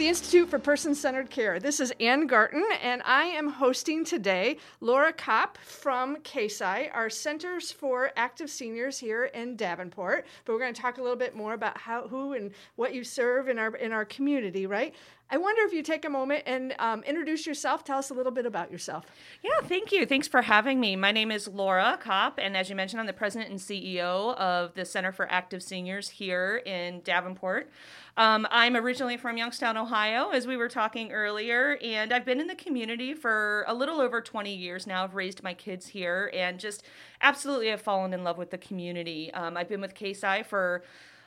the Institute for Person Centered Care. This is Ann Garton, and I am hosting today Laura Kopp from CASI, our Centers for Active Seniors here in Davenport. But we're going to talk a little bit more about how, who, and what you serve in our in our community, right? I wonder if you take a moment and um, introduce yourself. Tell us a little bit about yourself. Yeah, thank you. Thanks for having me. My name is Laura Kopp, and as you mentioned, I'm the president and CEO of the Center for Active Seniors here in Davenport. Um, I'm originally from Youngstown, Ohio, as we were talking earlier, and I've been in the community for a little over 20 years now. I've raised my kids here and just absolutely have fallen in love with the community. Um, I've been with CASI for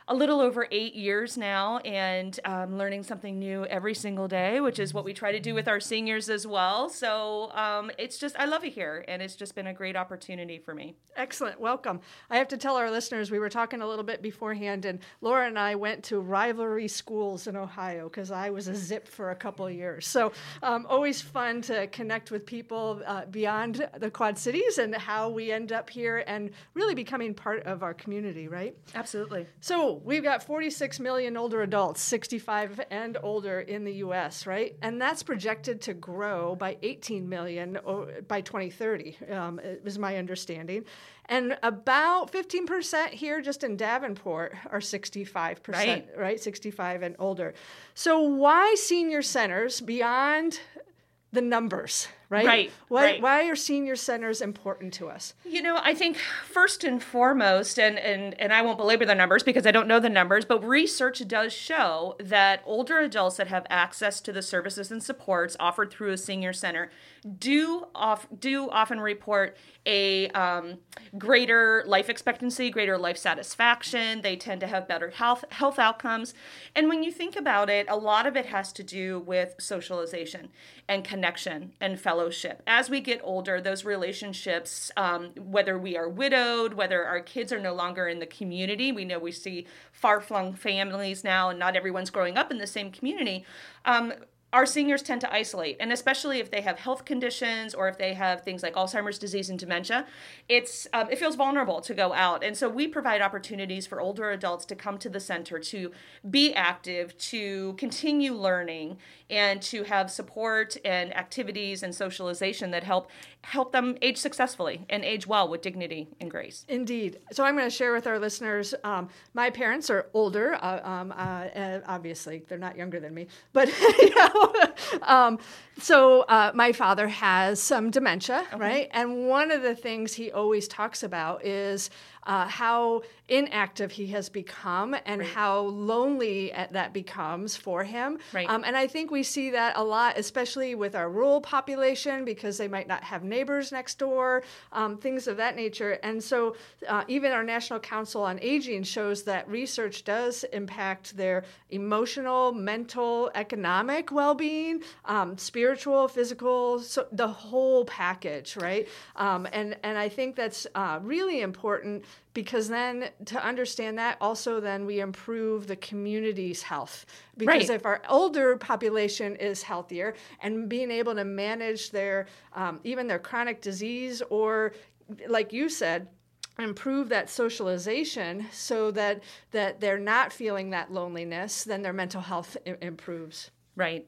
a little over eight years now and um, learning something new every single day, which is what we try to do with our seniors as well. So um, it's just, I love it here, and it's just been a great opportunity for me. Excellent. Welcome. I have to tell our listeners, we were talking a little bit beforehand, and Laura and I went to rivalry schools in Ohio because I was a zip for a couple of years. So um, always fun to connect with people uh, beyond the Quad Cities and how we end up here and really becoming part of our community, right? Absolutely. So we've got 46 million older adults, 65 and older in the US, right? And that's projected to grow by 18 million by 2030, um, is my understanding. And about 15% here just in Davenport are 65%, right. right? 65 and older. So why senior centers beyond the numbers, right? Right. Why, right. why are senior centers important to us? You know, I think first and foremost, and, and, and I won't belabor the numbers because I don't know the numbers, but research does show that older adults that have access to the services and supports offered through a senior center do off, do often report a um, greater life expectancy, greater life satisfaction. They tend to have better health health outcomes. And when you think about it, a lot of it has to do with socialization and connection and fellowship. As we get older, those relationships, um, whether we are widowed, whether our kids are no longer in the community, we know we see far flung families now, and not everyone's growing up in the same community. Um, our seniors tend to isolate and especially if they have health conditions or if they have things like alzheimer's disease and dementia it's um, it feels vulnerable to go out. And so we provide opportunities for older adults to come to the center to be active to continue learning and to have support and activities and socialization that help help them age successfully and age well with dignity and grace. Indeed. So i'm going to share with our listeners um, my parents are older uh, um, uh, obviously they're not younger than me but you know um, so uh, my father has some dementia, okay. right? And one of the things he always talks about is uh, how inactive he has become and right. how lonely that becomes for him. Right. Um, and I think we see that a lot, especially with our rural population, because they might not have neighbors next door, um, things of that nature. And so, uh, even our National Council on Aging shows that research does impact their emotional, mental, economic well being, um, spiritual, physical, so the whole package, right? Um, and, and I think that's uh, really important because then to understand that also then we improve the community's health because right. if our older population is healthier and being able to manage their um, even their chronic disease or like you said improve that socialization so that that they're not feeling that loneliness then their mental health I- improves right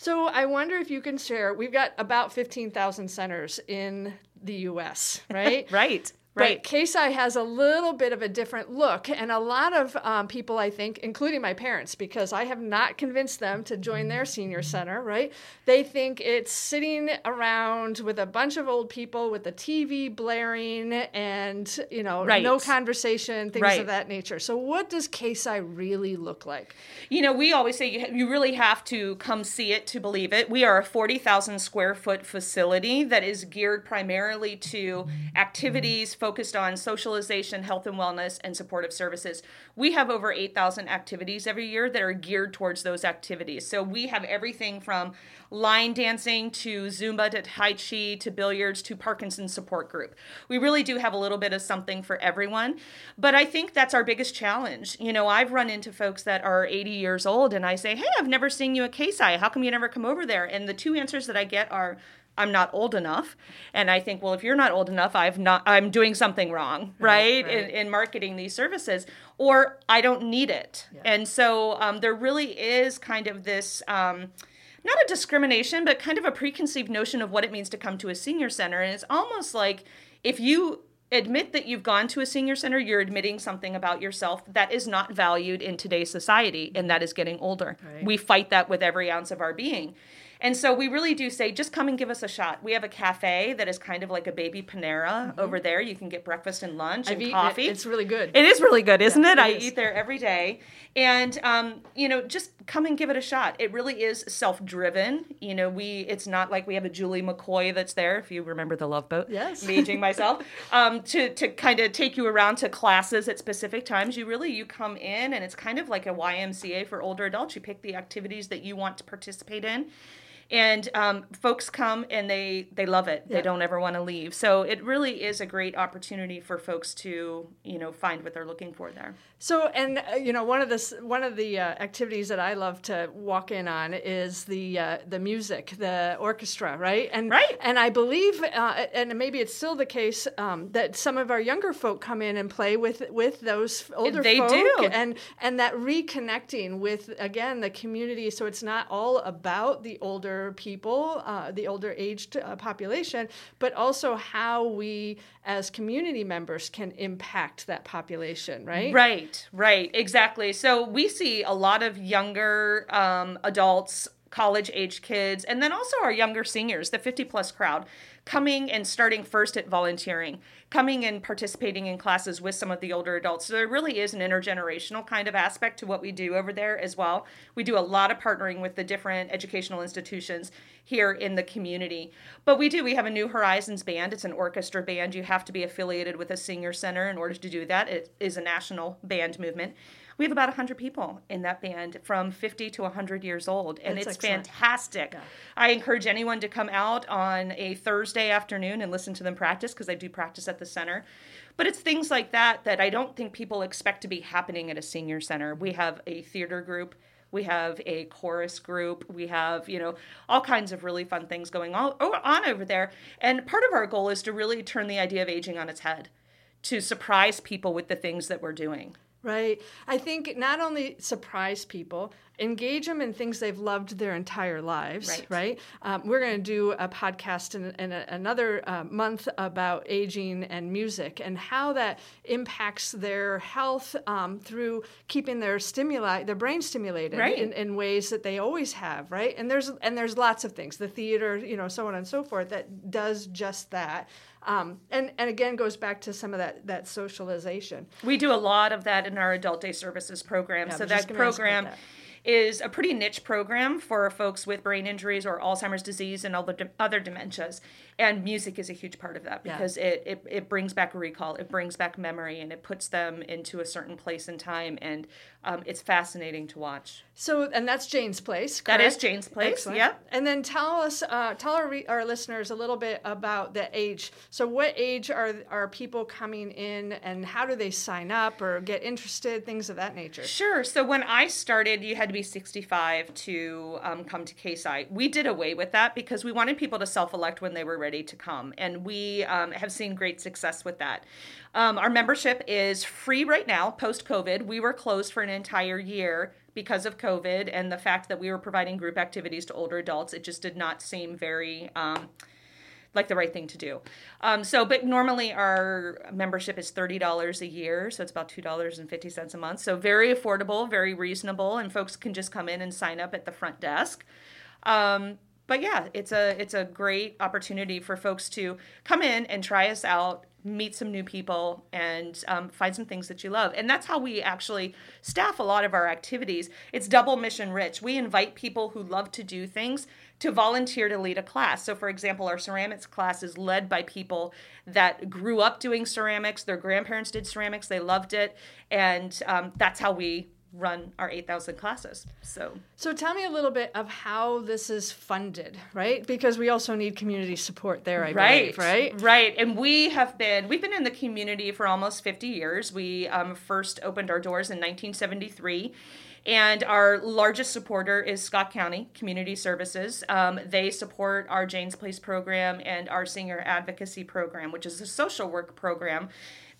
so I wonder if you can share. We've got about fifteen thousand centers in the U.S. Right? right. Right. But CASI has a little bit of a different look. And a lot of um, people, I think, including my parents, because I have not convinced them to join their senior center, right? They think it's sitting around with a bunch of old people with the TV blaring and, you know, right. no conversation, things right. of that nature. So, what does CASI really look like? You know, we always say you, you really have to come see it to believe it. We are a 40,000 square foot facility that is geared primarily to activities focused on socialization, health and wellness, and supportive services. We have over 8,000 activities every year that are geared towards those activities. So we have everything from line dancing to Zumba to Tai Chi to billiards to Parkinson's support group. We really do have a little bit of something for everyone. But I think that's our biggest challenge. You know, I've run into folks that are 80 years old and I say, hey, I've never seen you at CASI. How come you never come over there? And the two answers that I get are, I'm not old enough. And I think, well, if you're not old enough, I've not, I'm doing something wrong, right? right, right. In, in marketing these services, or I don't need it. Yeah. And so um, there really is kind of this. Um, not a discrimination, but kind of a preconceived notion of what it means to come to a senior center. And it's almost like if you admit that you've gone to a senior center, you're admitting something about yourself that is not valued in today's society, and that is getting older. Right. We fight that with every ounce of our being. And so we really do say, just come and give us a shot. We have a cafe that is kind of like a baby Panera mm-hmm. over there. You can get breakfast and lunch I've and coffee. It. It's really good. It is really good, isn't yeah, it? it I is. eat there every day. And um, you know, just come and give it a shot. It really is self-driven. You know, we it's not like we have a Julie McCoy that's there, if you remember the Love Boat. Yes. Aging myself. um, to to kind of take you around to classes at specific times. You really you come in and it's kind of like a YMCA for older adults. You pick the activities that you want to participate in and um, folks come and they they love it. Yeah. they don't ever want to leave. So it really is a great opportunity for folks to you know find what they're looking for there so and uh, you know one of the one of the uh, activities that I love to walk in on is the uh, the music the orchestra right and right and I believe uh, and maybe it's still the case um, that some of our younger folk come in and play with with those older they folk do. and and that reconnecting with again the community so it's not all about the older people, uh, the older aged uh, population, but also how we as community members can impact that population, right? Right, right, exactly. So we see a lot of younger um, adults college age kids, and then also our younger seniors, the 50 plus crowd, coming and starting first at volunteering, coming and participating in classes with some of the older adults. So there really is an intergenerational kind of aspect to what we do over there as well. We do a lot of partnering with the different educational institutions here in the community. But we do, we have a New Horizons band. It's an orchestra band. You have to be affiliated with a senior center in order to do that. It is a national band movement we have about 100 people in that band from 50 to 100 years old and That's it's excellent. fantastic. Yeah. i encourage anyone to come out on a thursday afternoon and listen to them practice because i do practice at the center. But it's things like that that i don't think people expect to be happening at a senior center. We have a theater group we have a chorus group we have you know all kinds of really fun things going on, on over there. And part of our goal is to really turn the idea of aging on its head to surprise people with the things that we're doing Right. I think not only surprise people, engage them in things they've loved their entire lives. Right. right? Um, we're going to do a podcast in, in a, another uh, month about aging and music and how that impacts their health um, through keeping their stimuli, their brain stimulated right. in, in ways that they always have. Right. And there's and there's lots of things. The theater, you know, so on and so forth that does just that. Um, and and again goes back to some of that that socialization. We do a lot of that in our adult day services program. Yeah, so that program is a pretty niche program for folks with brain injuries or Alzheimer's disease and all other other dementias. And music is a huge part of that because yeah. it, it it brings back recall, it brings back memory, and it puts them into a certain place and time. And um, it's fascinating to watch. So, and that's Jane's Place. Correct? That is Jane's Place. Excellent. Yep. And then tell us, uh, tell our, re- our listeners a little bit about the age. So, what age are are people coming in, and how do they sign up or get interested? Things of that nature. Sure. So, when I started, you had to be 65 to um, come to CASI. We did away with that because we wanted people to self-elect when they were ready to come, and we um, have seen great success with that. Um, our membership is free right now, post COVID. We were closed for an entire year because of COVID and the fact that we were providing group activities to older adults. It just did not seem very. Um, like the right thing to do. Um, so, but normally our membership is $30 a year. So it's about $2.50 a month. So very affordable, very reasonable. And folks can just come in and sign up at the front desk. Um, but yeah, it's a it's a great opportunity for folks to come in and try us out, meet some new people and um, find some things that you love. And that's how we actually staff a lot of our activities. It's double mission rich. We invite people who love to do things to volunteer to lead a class. So, for example, our ceramics class is led by people that grew up doing ceramics. Their grandparents did ceramics, they loved it. And um, that's how we run our 8000 classes. So so tell me a little bit of how this is funded right? Because we also need community support there I right believe, right. right? And we have been we've been in the community for almost 50 years. We um, first opened our doors in 1973 And our largest supporter is Scott County Community Services. Um, they support our Jane's Place program and our senior advocacy program, which is a social work program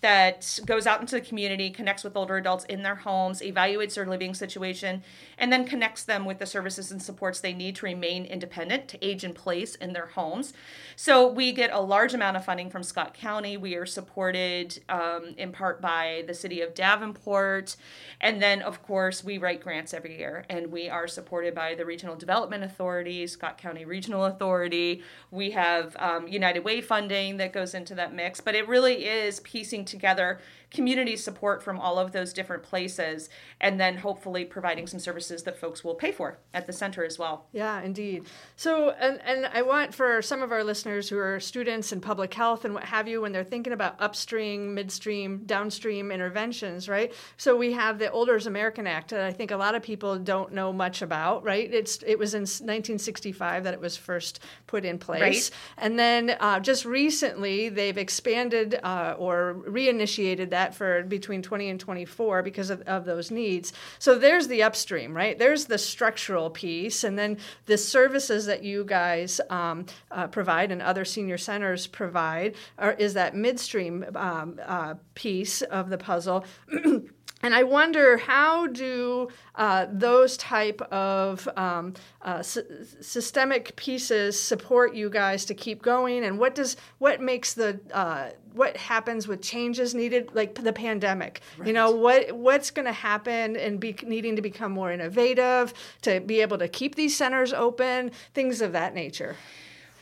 that goes out into the community, connects with older adults in their homes, evaluates their living situation, and then connects them with the services and supports they need to remain independent, to age in place in their homes. So we get a large amount of funding from Scott County. We are supported um, in part by the city of Davenport. And then, of course, we write grants every year, and we are supported by the Regional Development Authority, Scott County Regional Authority. We have um, United Way funding that goes into that mix, but it really is piecing together community support from all of those different places and then hopefully providing some services that folks will pay for at the center as well. Yeah, indeed. So, and, and I want for some of our listeners who are students in public health and what have you, when they're thinking about upstream, midstream, downstream interventions, right? So we have the Older American Act that I think a lot of people don't know much about, right? It's It was in 1965 that it was first put in place. Right. And then uh, just recently, they've expanded uh, or reinitiated that for between 20 and 24 because of, of those needs. So there's the upstream, right? There's the structural piece, and then the services that you guys um, uh, provide and other senior centers provide are, is that midstream um, uh, piece of the puzzle. and I wonder how do uh, those type of um, uh, s- systemic pieces support you guys to keep going, and what does what makes the uh, what happens with changes needed, like the pandemic? Right. You know what what's going to happen and be needing to become more innovative to be able to keep these centers open, things of that nature.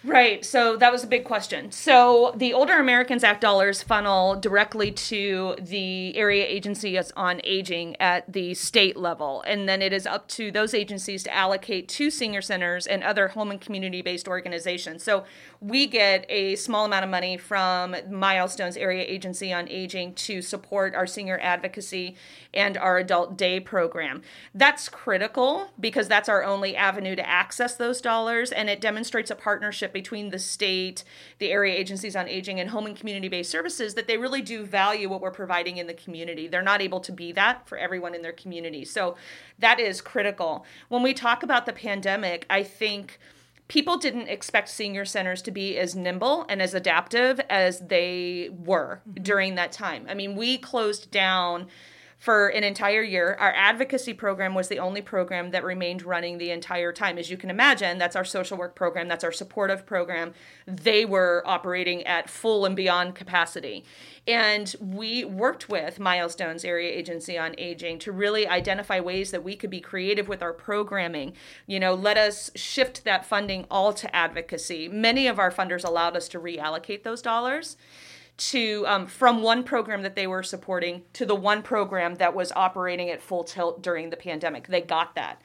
Right. So that was a big question. So the Older Americans Act dollars funnel directly to the area agencies on aging at the state level. And then it is up to those agencies to allocate to senior centers and other home and community based organizations. So we get a small amount of money from Milestones Area Agency on Aging to support our senior advocacy and our adult day program. That's critical because that's our only avenue to access those dollars, and it demonstrates a partnership between the state, the area agencies on aging, and home and community based services that they really do value what we're providing in the community. They're not able to be that for everyone in their community. So that is critical. When we talk about the pandemic, I think people didn't expect senior centers to be as nimble and as adaptive as they were mm-hmm. during that time. I mean, we closed down for an entire year. Our advocacy program was the only program that remained running the entire time. As you can imagine, that's our social work program, that's our supportive program. They were operating at full and beyond capacity. And we worked with Milestones Area Agency on Aging to really identify ways that we could be creative with our programming. You know, let us shift that funding all to advocacy. Many of our funders allowed us to reallocate those dollars to um, from one program that they were supporting to the one program that was operating at full tilt during the pandemic. They got that.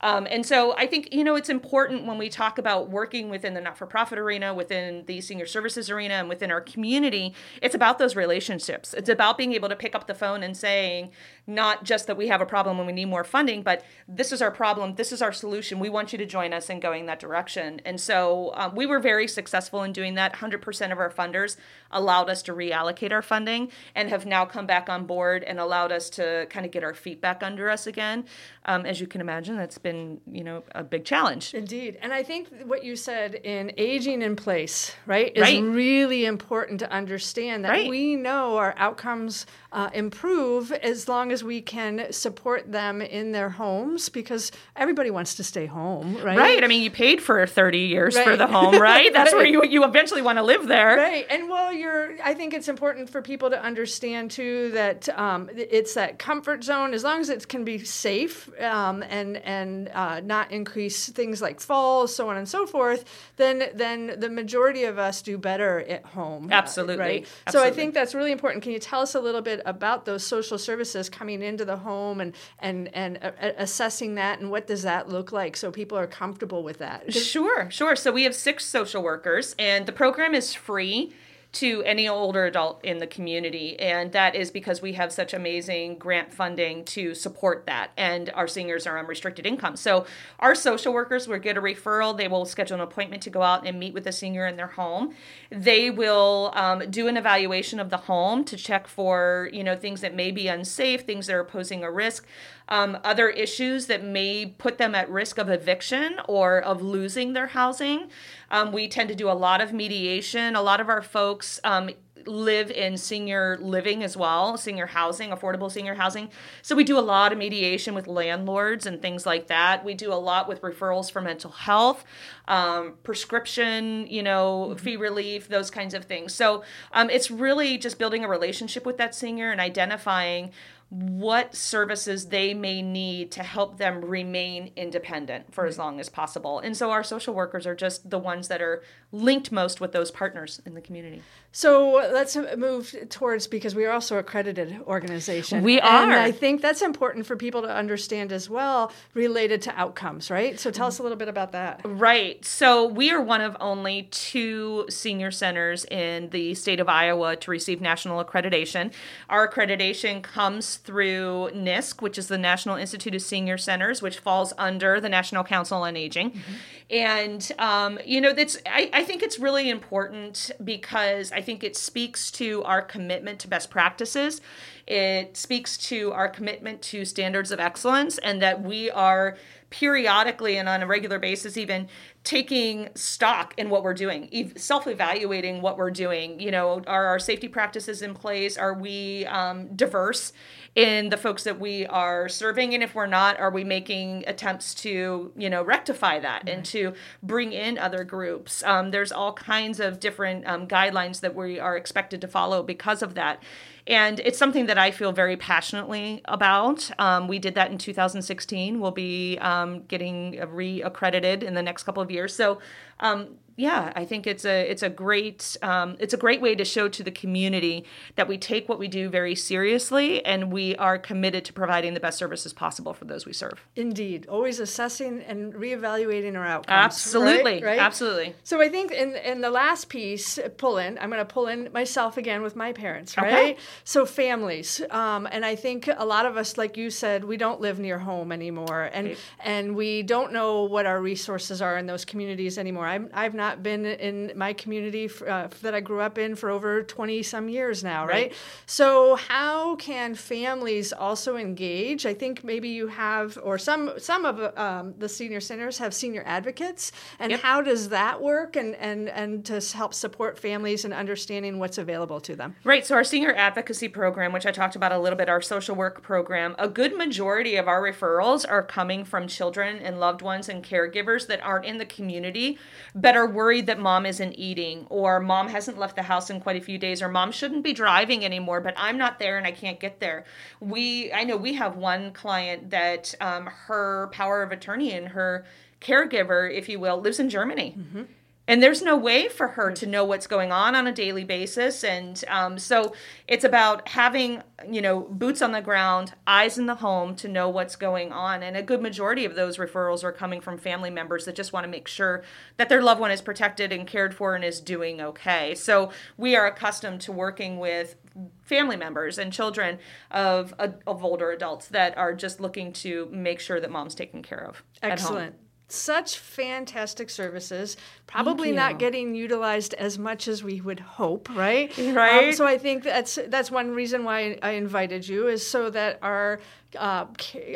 Um, and so I think, you know, it's important when we talk about working within the not for profit arena, within the senior services arena, and within our community, it's about those relationships. It's about being able to pick up the phone and saying, not just that we have a problem and we need more funding, but this is our problem, this is our solution. We want you to join us in going that direction. And so um, we were very successful in doing that. 100% of our funders allowed us to reallocate our funding and have now come back on board and allowed us to kind of get our feet back under us again. Um, as you can imagine, that's been you know a big challenge. Indeed, and I think what you said in aging in place, right, is right. really important to understand that right. we know our outcomes uh, improve as long as we can support them in their homes because everybody wants to stay home, right? Right. I mean, you paid for 30 years right. for the home, right? That's where you, you eventually want to live there. Right. And well, you're, I think it's important for people to understand too that um, it's that comfort zone as long as it can be safe um, and, and uh, not increase things like falls, so on and so forth, then, then the majority of us do better at home. Absolutely. Uh, right. Absolutely. So I think that's really important. Can you tell us a little bit bit about those social services coming into the home and and and uh, assessing that and what does that look like so people are comfortable with that? Sure, sure. So we have six social workers and the program is free to any older adult in the community. And that is because we have such amazing grant funding to support that. And our seniors are on restricted income. So our social workers will get a referral. They will schedule an appointment to go out and meet with a senior in their home. They will um, do an evaluation of the home to check for, you know, things that may be unsafe, things that are posing a risk. Um, other issues that may put them at risk of eviction or of losing their housing. Um, we tend to do a lot of mediation. A lot of our folks um, live in senior living as well, senior housing, affordable senior housing. So we do a lot of mediation with landlords and things like that. We do a lot with referrals for mental health, um, prescription, you know, mm-hmm. fee relief, those kinds of things. So um, it's really just building a relationship with that senior and identifying what services they may need to help them remain independent for as long as possible. And so our social workers are just the ones that are linked most with those partners in the community. So let's move towards because we are also accredited organization. We are. And I think that's important for people to understand as well related to outcomes, right? So tell us a little bit about that. Right. So we are one of only two senior centers in the state of Iowa to receive national accreditation. Our accreditation comes through NISC, which is the National Institute of Senior Centers, which falls under the National Council on Aging. Mm-hmm. And um, you know, that's I, I think it's really important because I think it speaks to our commitment to best practices. It speaks to our commitment to standards of excellence and that we are periodically and on a regular basis even taking stock in what we're doing self-evaluating what we're doing you know are our safety practices in place are we um, diverse in the folks that we are serving and if we're not are we making attempts to you know rectify that and to bring in other groups? Um, there's all kinds of different um, guidelines that we are expected to follow because of that and it's something that I feel very passionately about. Um, we did that in 2016. We'll be um, getting re-accredited in the next couple of years. So um, yeah, I think it's a it's a great um, it's a great way to show to the community that we take what we do very seriously and we are committed to providing the best services possible for those we serve. Indeed, always assessing and reevaluating our outcomes. Absolutely, right? right? absolutely. So I think in in the last piece, pull in. I'm going to pull in myself again with my parents, right? Okay. So families, um, and I think a lot of us, like you said, we don't live near home anymore, and right. and we don't know what our resources are in those communities anymore. I'm, I've not been in my community uh, that I grew up in for over 20 some years now, right? right? So how can families also engage? I think maybe you have, or some some of um, the senior centers have senior advocates, and yep. how does that work? And and and to help support families and understanding what's available to them. Right. So our senior advocacy program, which I talked about a little bit, our social work program, a good majority of our referrals are coming from children and loved ones and caregivers that aren't in the community, but are worried that mom isn't eating or mom hasn't left the house in quite a few days or mom shouldn't be driving anymore but i'm not there and i can't get there. We i know we have one client that um, her power of attorney and her caregiver if you will lives in germany. Mm-hmm and there's no way for her to know what's going on on a daily basis. And um, so it's about having you know boots on the ground eyes in the home to know what's going on. And a good majority of those referrals are coming from family members that just want to make sure that their loved one is protected and cared for and is doing okay. So we are accustomed to working with family members and children of, of older adults that are just looking to make sure that mom's taken care of excellent such fantastic services, probably not getting utilized as much as we would hope, right? Right. Um, so I think that's that's one reason why I invited you is so that our uh,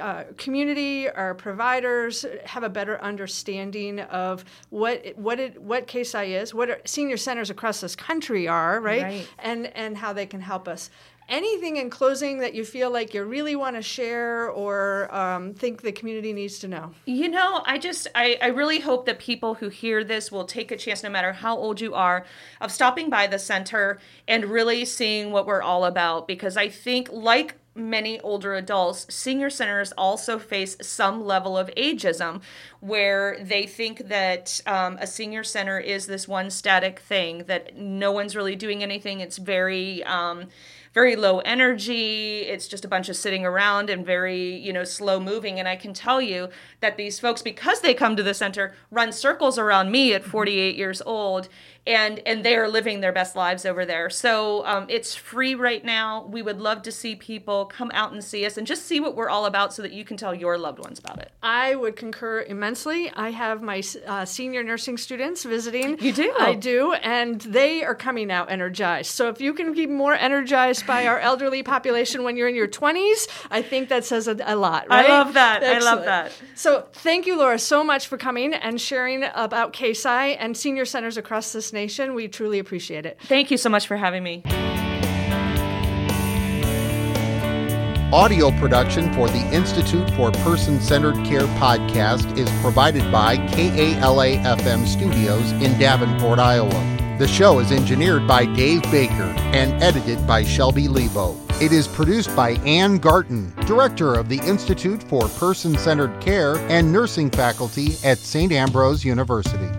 uh, community, our providers have a better understanding of what what it, what I is, what senior centers across this country are, right? right? And and how they can help us anything in closing that you feel like you really want to share or um, think the community needs to know? You know, I just, I, I really hope that people who hear this will take a chance, no matter how old you are, of stopping by the center and really seeing what we're all about. Because I think, like many older adults, senior centers also face some level of ageism where they think that um, a senior center is this one static thing, that no one's really doing anything. It's very, um, very low energy. It's just a bunch of sitting around and very, you know, slow moving. And I can tell you that these folks, because they come to the center, run circles around me at 48 years old and and they are living their best lives over there. So um, it's free right now. We would love to see people come out and see us and just see what we're all about, so that you can tell your loved ones about it. I would concur immensely. I have my uh, senior nursing students visiting. You do? I do, and they are coming out energized. So if you can be more energized by our elderly population when you're in your 20s, I think that says a, a lot, right? I love that. Excellent. I love that. So thank you, Laura, so much for coming and sharing about CASI and senior centers across this nation. We truly appreciate it. Thank you so much for having me. Audio production for the Institute for Person Centered Care podcast is provided by KALA FM Studios in Davenport, Iowa. The show is engineered by Dave Baker and edited by Shelby Lebo. It is produced by Ann Garton, Director of the Institute for Person Centered Care and Nursing Faculty at St. Ambrose University.